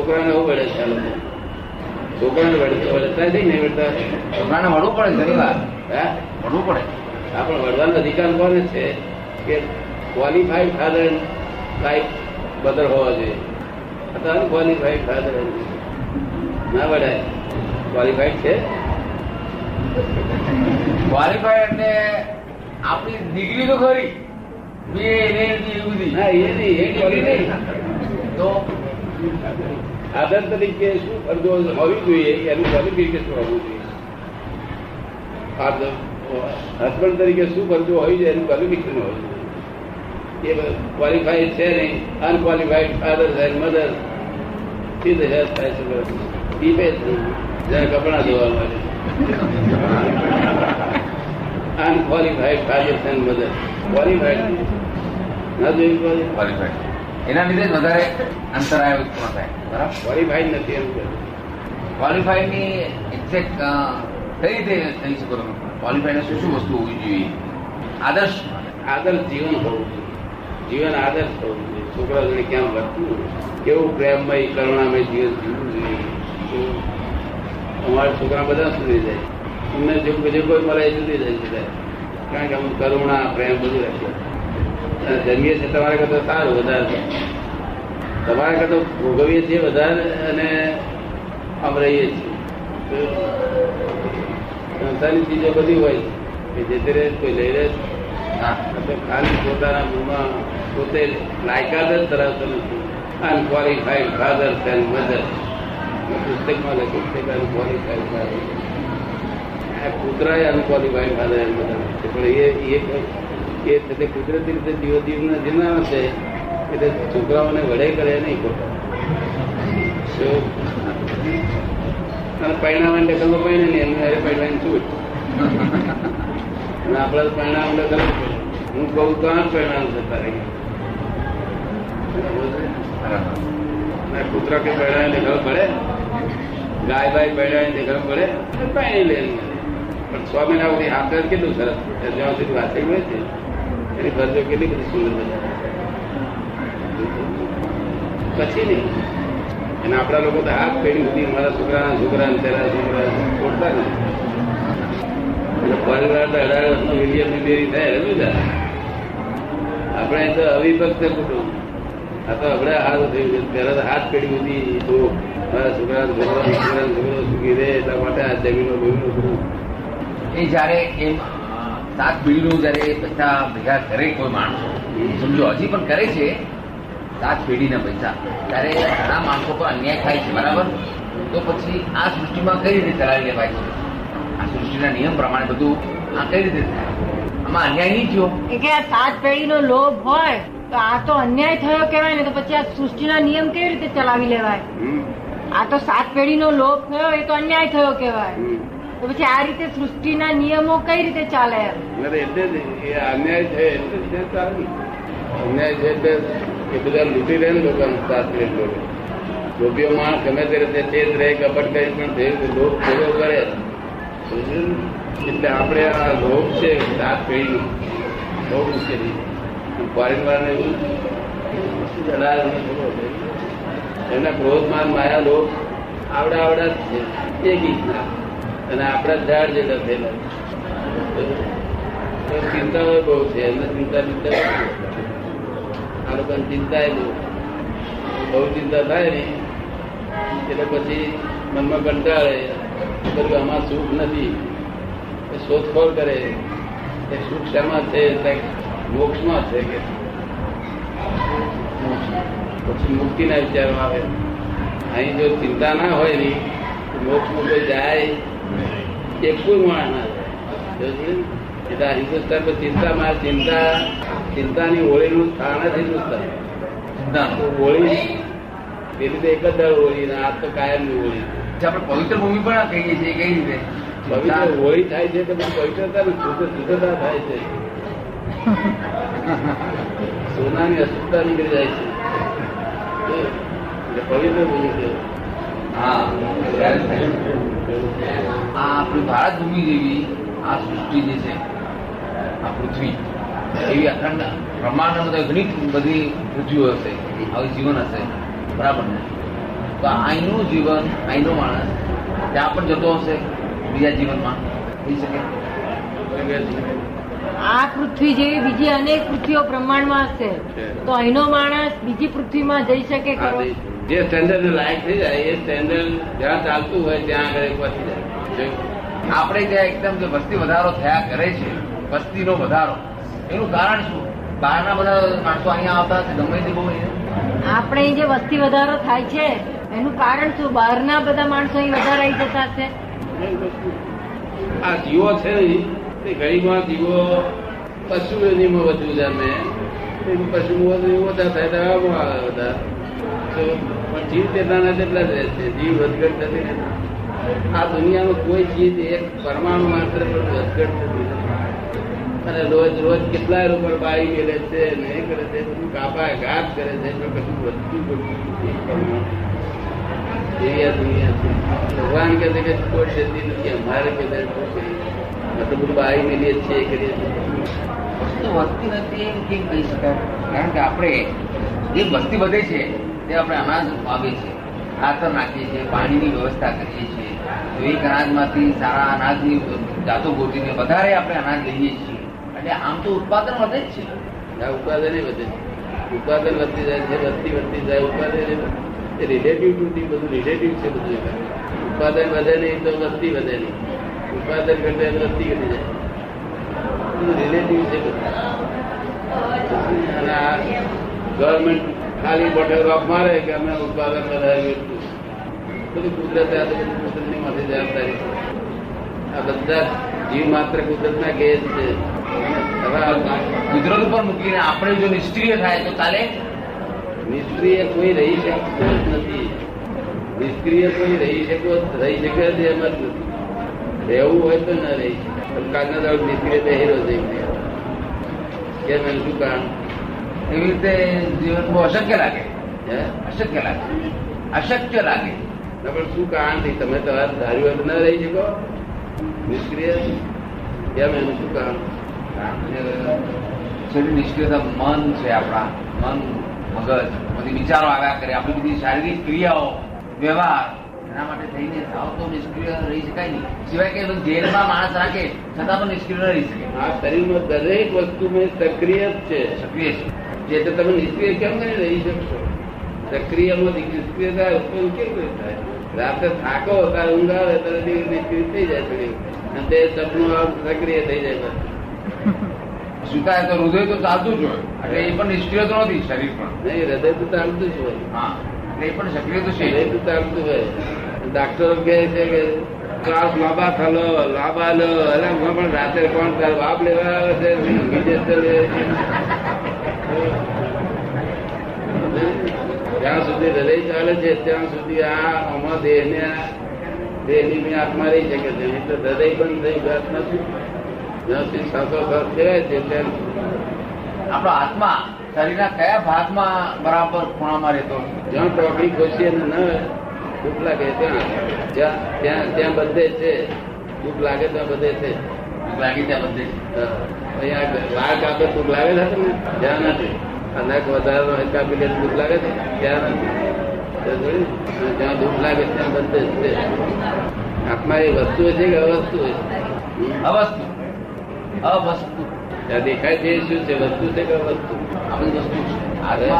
છોકરાને એવું વળે છે છોકરાને વળતા છે. ને વળતા છોકરાને વળવું પડે ઘણી વાર હા? વળવું પડે. આપણે વળવાનો અધિકાર કોને છે? કે ક્વોલિફાઈડ ફાધર લાઈફ બદર હોવા જોઈએ. અથવા અનક્વોલિફાઈડ ફાધર ના વળાય. ક્વોલિફાઈડ છે? ક્વોલિફાઈડ એટલે આપણી ડિગ્રી તો ખરી. બે એ બધી ના એ નહીં. એ degree નહીં તો આધાર તરીકે શું ફરજો હોવી જોઈએ એનું ક્વોલિફિકેશન હોવું જોઈએ. હસબન્ડ તરીકે શું ફરજો હોવી જોઈએ એનું ક્વોલિફિકેશન હોવું જોઈએ. એ ક્વોલિફાઈડ છે નહીં અનક્વોલિફાઈડ ફાધર એન્ડ મધર સીધે હેલ્પ થાય છે પીપે જ્યાં કપડાં ધોવા માટે. Unqualified father and mother qualified ના જોયું qualified? એના લીધે જ વધારે અંતરાય ઉત્પન્ન થાય. બરાબર? ક્વોલિફાઈડ નથી એમ કે. ક્વોલિફાયની એક્ઝેક્ટ કઈ રીતે કહી શકો તમે? ક્વોલિફાઈડ શું શું વસ્તુ હોવી જોઈએ? આદર્શ આદર્શ જીવન હોવું જોઈએ. જીવન આદર્શ હોવું જોઈએ. છોકરા જોડે કેમ વર્તવું કેવું પ્રેમમય કરુણામય જીવન જીવવું જોઈએ? અમારા છોકરા બધા સુધી જાય. તમને જે જે કોઈ મળે એ સુધી જાય. છે કારણ કે અમુક કરુણા પ્રેમ બધું અને જમીએ છીએ તમારા કરતા સારું વધારે. તમારા કરતા ભોગવીએ છીએ વધારે અને આમ રહીએ છીએ. સંસારની ચીજો બધી હોય કે જેથી રહે કોઈ લઈ રહે. તો ખાલી પોતાના મનમાં પોતે લાયકાત જ ધરાવતો નથી. અનક્વોલિફાઈડ ફાધર એન્ડ મધર પુસ્તકમાં લખ્યું છે કે અનક્વોલિફાઈડ ફાધર આ કૂતરાએ અનક્વોલિફાઈડ ફાધર એન્ડ મધર પણ એ એ તે કુદરતી રીતે જીવો જીવના જીવનાર છે એટલે છોકરાઓને વડે કરે નહીં ખોટા? અને પરિણામ દખલ પડે ને એમને પરિણામ છૂટ અને આપડે તો પરિણામ દખલ હું કહું તો આ પરિણામ છે રહી કૂતરા કે પરિણામ દખલ પડે? ગાય બાય પરિણામ દખલ પડે પાણી લે પણ સુધી હાથ કેટલું સરસ. જ્યાં સુધી વાંચી હોય છે. એની ફરજો કેટલી બધી સુંદર પછી નહીં અને આપણા લોકો તો હાથ પેઢી સુધી મારા છોકરા છોકરા તેરા છોકરા છોડતા ને આપણે તો અવિભક્ત કુટુંબ આ તો આપણે હાથ થયું પહેલા તો હાથ પેઢી હતી તો મારા છોકરા છોકરા છોકરા છોકરો સુખી રહે એટલા માટે આ જમીનો બમીનો એ જયારે સાત પેઢીનું જયારે પૈસા ભેગા કરે કોઈ માણસો સમજો હજી પણ કરે છે. સાત પેઢીના પૈસા. ત્યારે ઘણા માણસો પર અન્યાય થાય છે બરાબર? તો પછી આ સૃષ્ટિમાં કઈ રીતે ચલાવી લેવાય છે? આ સૃષ્ટિના નિયમ પ્રમાણે બધું આ કઈ રીતે થાય? આમાં અન્યાય નહીં થયો? કે આ સાત પેઢીનો લોભ હોય તો આ તો અન્યાય થયો કહેવાય ને તો પછી આ સૃષ્ટિના નિયમ કેવી રીતે ચલાવી લેવાય? આ તો સાત પેઢીનો લોભ થયો એ તો અન્યાય થયો કહેવાય. તો પછી આ રીતે સૃષ્ટિના નિયમો કઈ રીતે ચાલે એમ? એટલે જ એ અન્યાય છે, એટલે જ ચાલે. અન્યાય છે એટલે એ બધા લૂંટી રહે ને લોકોનું શાસ્ત્રી લોકો લોભીઓ માણસ ગમે તે રીતે તેજ રહે, કપટ કરી, પણ તે લોભ પૂરો કરે. એટલે આપણે આ લોભ છે, સાત પેઢીનો. બહુ મુશ્કેલી ફોરેન વાળાને એવું એમને ખબર છે. એમના ક્રોધ માન માયા લોભ આવડા આવડા જ છે. એક ઈચના અને આપણા ઝાડ જેટલા થયેલા ચિંતા ચિંતાઓ બહુ છે. એમને ચિંતા ચિંતા આ લોકોને ચિંતા બહુ ચિંતા થાય ને, એટલે પછી મનમાં કંટાળે. બધું આમાં સુખ નથી. એ શોધખોળ કરે. એ સુખ શેમાં છે? મોક્ષમાં છે કે પછી મુક્તિના વિચારમાં આવે. અહીં જો ચિંતા ના હોય ને મોક્ષમાં કોઈ જાય એ કોઈ માણસ ના જાય હિન્દુસ્તાન પર ચિંતામાં ચિંતા ચિંતાની હોળીનું સ્થાન જ હિન્દુસ્તાન. હોળી પેલી તો એક જ દર હોળી ને આ તો કાયમની હોળી. આપણે પવિત્ર ભૂમિ પણ કહીએ છીએ કઈ રીતે? પવિત્ર હોળી થાય છે તો પવિત્રતા ને શુદ્ધ શુદ્ધતા થાય છે? સોનાની અશુદ્ધતા નીકળી જાય છે. પવિત્ર ભૂમિ છે. હા. આ આપણી ભારત ભૂમિ જેવી આ સૃષ્ટિ જે છે આ પૃથ્વી એવી અખંડ બ્રહ્માંડ ઘણી બધી પૃથ્વીઓ હશે આવું જીવન હશે. બરાબર ને? તો અહીંનું જીવન અહીંનો માણસ ત્યાં પણ જતો હશે બીજા જીવનમાં? થઈ શકે? આ પૃથ્વી જેવી બીજી અનેક પૃથ્વીઓ બ્રહ્માંડમાં હશે. તો અહીંનો માણસ બીજી પૃથ્વીમાં જઈ શકે ખરો? જે સ્ટેન્ડર્ડ લાયક થઈ જાય એ સ્ટેન્ડર્ડ જ્યાં ચાલતું હોય ત્યાં આગળ પહોંચી જાય. આપણે ત્યાં એકદમ જે વસ્તી વધારો થયા કરે છે વસ્તીનો વધારો એનું કારણ શું? બહારના બધા માણસો અહીંયા આવતા છે ગમે તે બહુ આપણે જે વસ્તી વધારો થાય છે એનું કારણ શું? બહારના બધા માણસો અહીં વધારે આવી જતા છે આ જીવો છે ને તે ગરીબમાં જીવો પશુ યોનિમાં વધુ જમે. પશુ વધુ ઓછા થાય તો પણ જીવ તેટલા તેટલા જ રહેશે જીવ વધઘટ નથી. આ દુનિયામાં કોઈ ચીજ એક પરમાણુ માત્ર પણ વધઘટ થતી નથી. અને રોજ રોજ કેટલાય લોકો બારી ગયેલે છે ને કરે છે કાપા ઘાત કરે છે, પણ કશું વધતું એવી આ દુનિયા છે. ભગવાન કહે છે કે કોઈ જતી નથી, અમારે કે બધું બહાર મેલીએ છીએ કરીએ છીએ. વધતી નથી એમ કેમ કહી શકાય? કારણ કે આપણે જે વસ્તી વધે છે તે આપણે અનાજ ઉપાવીએ છીએ. ખાતર નાખીએ છીએ, પાણીની વ્યવસ્થા કરીએ છીએ. એક અનાજમાંથી સારા અનાજની જાતો ગોતીને વધારે આપણે અનાજ લઈએ છીએ. એટલે આમ તો ઉત્પાદન વધે જ છે. ઉત્પાદન વધે છે. ઉત્પાદન વધતી જાય છે વધતી વધતી જાય, ઉત્પાદન એ રિલેટિવ ટુ બધું રિલેટિવ છે બધું ઉત્પાદન વધે નહીં તો વસ્તી વધે નહીં. ઉત્પાદન ઘટે વસ્તી ઘટી જાય. બધું રિલેટિવ છે બધું. અને આ ગવર્મેન્ટ ખાલી બોટલ રોક મારે કે અમે ઉત્પાદન વધારીએ. બધું કુદરત આ બધું કુદરતની માથે જવાબદારી છે. આ બધા જીવ માત્ર કુદરતના ગેજ છે. કુદરત ઉપર મૂકીને આપણે જો નિષ્ક્રિય થાય તો ચાલે નિષ્ક્રિય કોઈ રહી શકતો જ નથી. નિષ્ક્રિય કોઈ રહી શકો રહી શકે જ એમ જ નથી. રહેવું હોય તો ન રહી શકે. કાલના દાડો નિષ્ક્રિય બેહેલો જઈ ગયા કેમ એમ શું કારણ? એવી રીતે જીવન બહુ અશક્ય લાગે. અશક્ય લાગે. અશક્ય લાગે. પણ શું કારણથી તમે તમારે ધાર્યું હોય ન રહી શકો. નિષ્ક્રિય? કેમ એનું શું કારણ? નિષ્ક્રિયતા મન છે આપણા. મન મગજ બધી વિચારો આવ્યા કરે. આપણી બધી શારીરિક ક્રિયાઓ વ્યવહાર એના માટે થઈને થાવ તો નિષ્ક્રિય રહી શકાય નહીં. સિવાય કે જેલમાં માણસ રાખે છતાં પણ નિષ્ક્રિય ન રહી શકે. આ શરીરમાં દરેક વસ્તુ સક્રિય જ છે. સક્રિય છે. જે તો તમે નિષ્ક્રિય કેમ કરી રહી શકશો સક્રિયમાંથી નિષ્ક્રિયતા ઉત્પન્ન કેમ કરી થાય? રાતે થાકો ત્યારે ઊંઘ આવે ત્યારે નિષ્ક્રિય થઈ જાય થોડી અને તે સપનું આમ સક્રિય થઈ જાય સુતાય તો હૃદય તો ચાલતું જ હોય. એટલે એ પણ નિષ્ક્રિય તો નથી શરીર પણ. નહીં હૃદય તો ચાલતું જ હોય. હા. એ પણ સક્રિય તો છે. હૃદય તો ચાલતું હોય. ડાક્ટરો કહે છે કે લાંબા થલો લાંબા લો. અલા પણ રાત્રે કોણ તાર બાપ લેવા આવે છે? જ્યાં સુધી હૃદય ચાલે છે ત્યાં સુધી આ આમાં દેહને દેહની મેં આત્મા રહી શકે છે તો હૃદય બંધ થઈ ગત નથી. જ્યાં સુધી શ્વાસોશ્વાસ કહેવાય છે ત્યાં આપણો આત્મા શરીરના કયા ભાગમાં બરાબર ખૂણામાં રહેતો જ્યાં ટોકડી ખોશી અને ન દુઃખ લાગે ત્યાં ત્યાં ત્યાં બધે છે દુઃખ લાગે ત્યાં બધે છે. લાગી ત્યાં બધે હા. કાપે સુખ લાગે છે તમને? ધ્યાન નથી. અનાક વધારે કાપી લે દુઃખ લાગે છે? ત્યાં નથી. જોયું? દુઃખ લાગે ત્યાં બધે છે. આત્મા એ વસ્તુ છે કે અવસ્તુ અવસ્તુ. અવસ્તુ. ત્યાં દેખાય છે શું છે? વસ્તુ છે કે અવસ્તુ? આપણી વસ્તુ છે.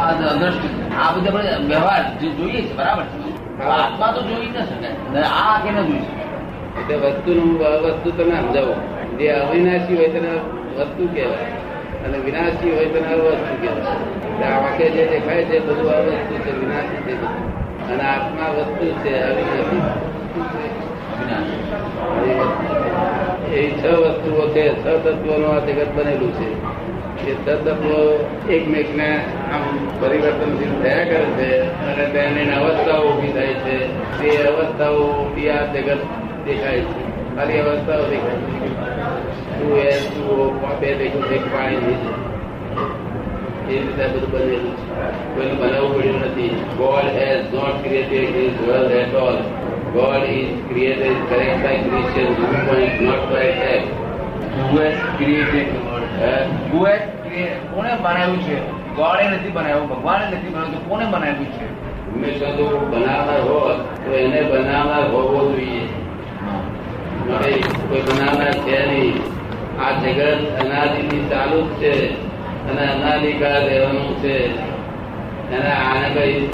આ બધા વ્યવહાર જે જોઈએ છે બરાબર છે? આત્મા તો જોઈ ન શકાય. ને આ કે ન જોઈ શકાય એટલે વસ્તુનું વસ્તુ તમે સમજાવો. જે અવિનાશી હોય તેને વસ્તુ કહેવાય અને વિનાશી હોય તેને વસ્તુ કહેવાય. આ વાક્ય જે દેખાય છે, બધું અવસ્તુ છે, વિનાશી છે અને આત્મા વસ્તુ છે, અવિનાશી. એ છ વસ્તુઓ છે, છ તત્વોનું આ જગત બનેલું છે. એ છ તત્વો એકમેકને આમ પરિવર્તનશીલ થયા કરે છે અને તેની અવસ્થાઓ ઊભી થાય છે. તે અવસ્થાઓ ઊભી આ જગત દેખાય છે. ખાલી અવસ્થાઓ દેખાય બે ભેગું પાણી એ રીતે બધું બનેલું કોઈને બનાવવું પડ્યું નથી. God has not created his world at all God is created correct by not world? હે કોણે બનાવ્યું છે? ગોળે નથી બનાવ્યું ભગવાને નથી બનાવ્યું કોને બનાવ્યું છે? હંમેશા તો બનાવનાર હોત તો એને બનાવનાર હોવો જોઈએ. કોઈ બનાવનાર છે નહીં. આ જગત અનાદિથી ચાલુ જ છે અને અનાદિકાળ રહેવાનું છે. એને આને કઈ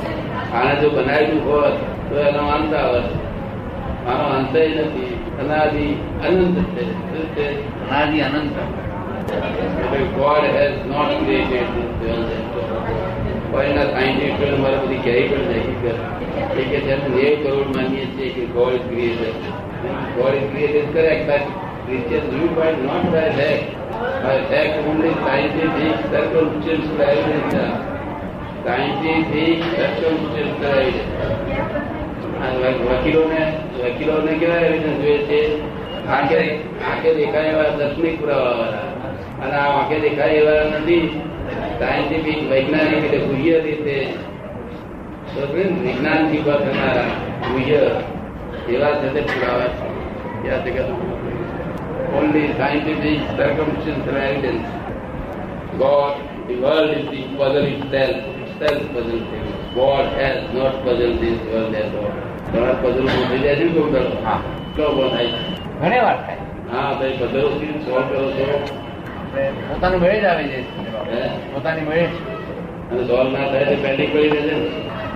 આને જો બનાવ્યું હોત તો એનો અંત આવે આનો અંત નથી. અનાદિ અનંત છે. શું છે? અનાદિ અનંત. God has not created. કોઈના સાયન્ટિસ્ટો મારે બધી કહેવી પણ નહીં કે છે નેવ કરોડ માનીએ છીએ કે God created God is created correct but Christian view point not by fact by fact only scientific circumstance evidence scientific circumstance evidence વકીલોને વકીલોને કેવા એવિડન્સ જોઈએ છે? આંખે આંખે દેખાય એવા દર્શનિક પુરાવા વાળા અને આ આંખે દેખાય એવા નથી. સાયન્ટિફિક વૈજ્ઞાનિક એટલે ગુહ્ય રીતે. વિજ્ઞાનથી થનારા ગુહ્ય એવા છે. તે પુરાવા છે. ક્યાં જગત only scientific circumstance evidence God the world is the puzzle itself, itself puzzle puzzle God has not puzzle this world at all ઘણા પઝલ થઈ જાય છે કોઈ દાડો? હા. કેટલો ઊભો થાય? ઘણી વાર થાય. હા ભાઈ puzzle સોલ્વ કરો છો. પોતાની મેળે જ આવે છે પોતાની મેળે અને સોલ્વ ના થાય તો પેન્ડિંગ પડી રહેશે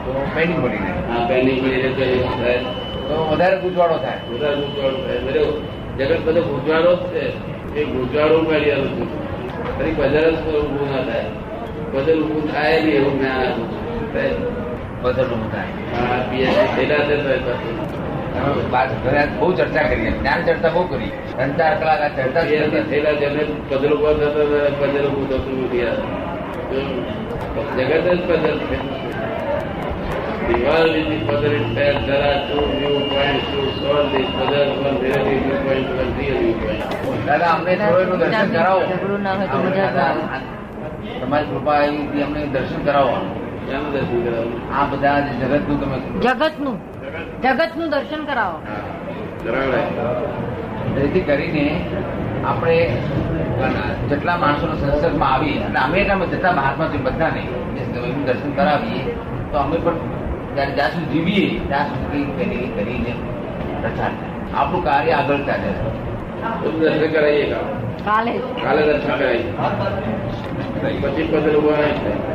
તો પેન્ડિંગ પડી રહે. હા પેન્ડિંગ પડી રહે તો વધારે ગૂંચવાડો થાય. બધા ગૂંચવાડો થાય. જગત બધો ગૂંચવાડો જ છે. એ ગૂંચવાડો આવું છું. ફરી બજાર જ ઊભું ના થાય. બદલ ઊભું થાય નહીં એવું જ્ઞાન આપું છું. ઊભું થાય. હા PhD થયેલા છે તો એ પાછું. અમે બાર બહુ ચર્ચા કરી જ્ઞાન ચર્ચા બહુ કરી. ત્રણ ચાર કલાક આ ચર્ચા. થયેલા જેમને પદલ ઉપર થતો પદલ puzzle થતું જગત જ પદલ છે. The world is the puzzle itself. There are two viewpoints to solve this puzzle. One relative viewpoint, one real viewpoint. દાદા અમને થોડું દર્શન કરાવો ઝઘડું ના હોય તો મજા જ ના આવે. તમારી કૃપા એવી અમને દર્શન કરાવો શાનું દર્શન કરાવવું? આ બધા જે જગતનું તમે જગતનું જગતનું દર્શન કરાવો જેથી કરીને આપણે જેટલા માણસો સંસદમાં આવી અને અમે એટલા જેટલા મહાત્મા બધા નહીં એનું દર્શન કરાવીએ તો અમે પણ જ્યારે જ્યાં સુધી જીવીએ ત્યાં સુધી કરી કરીને પ્રચાર થાય. આપણું કાર્ય આગળ ચાલે છે. દર્શન કરાવીએ. કાલે? કાલે. દર્શન કરાવીએ પછી પછી ઊભા નહીં થાય.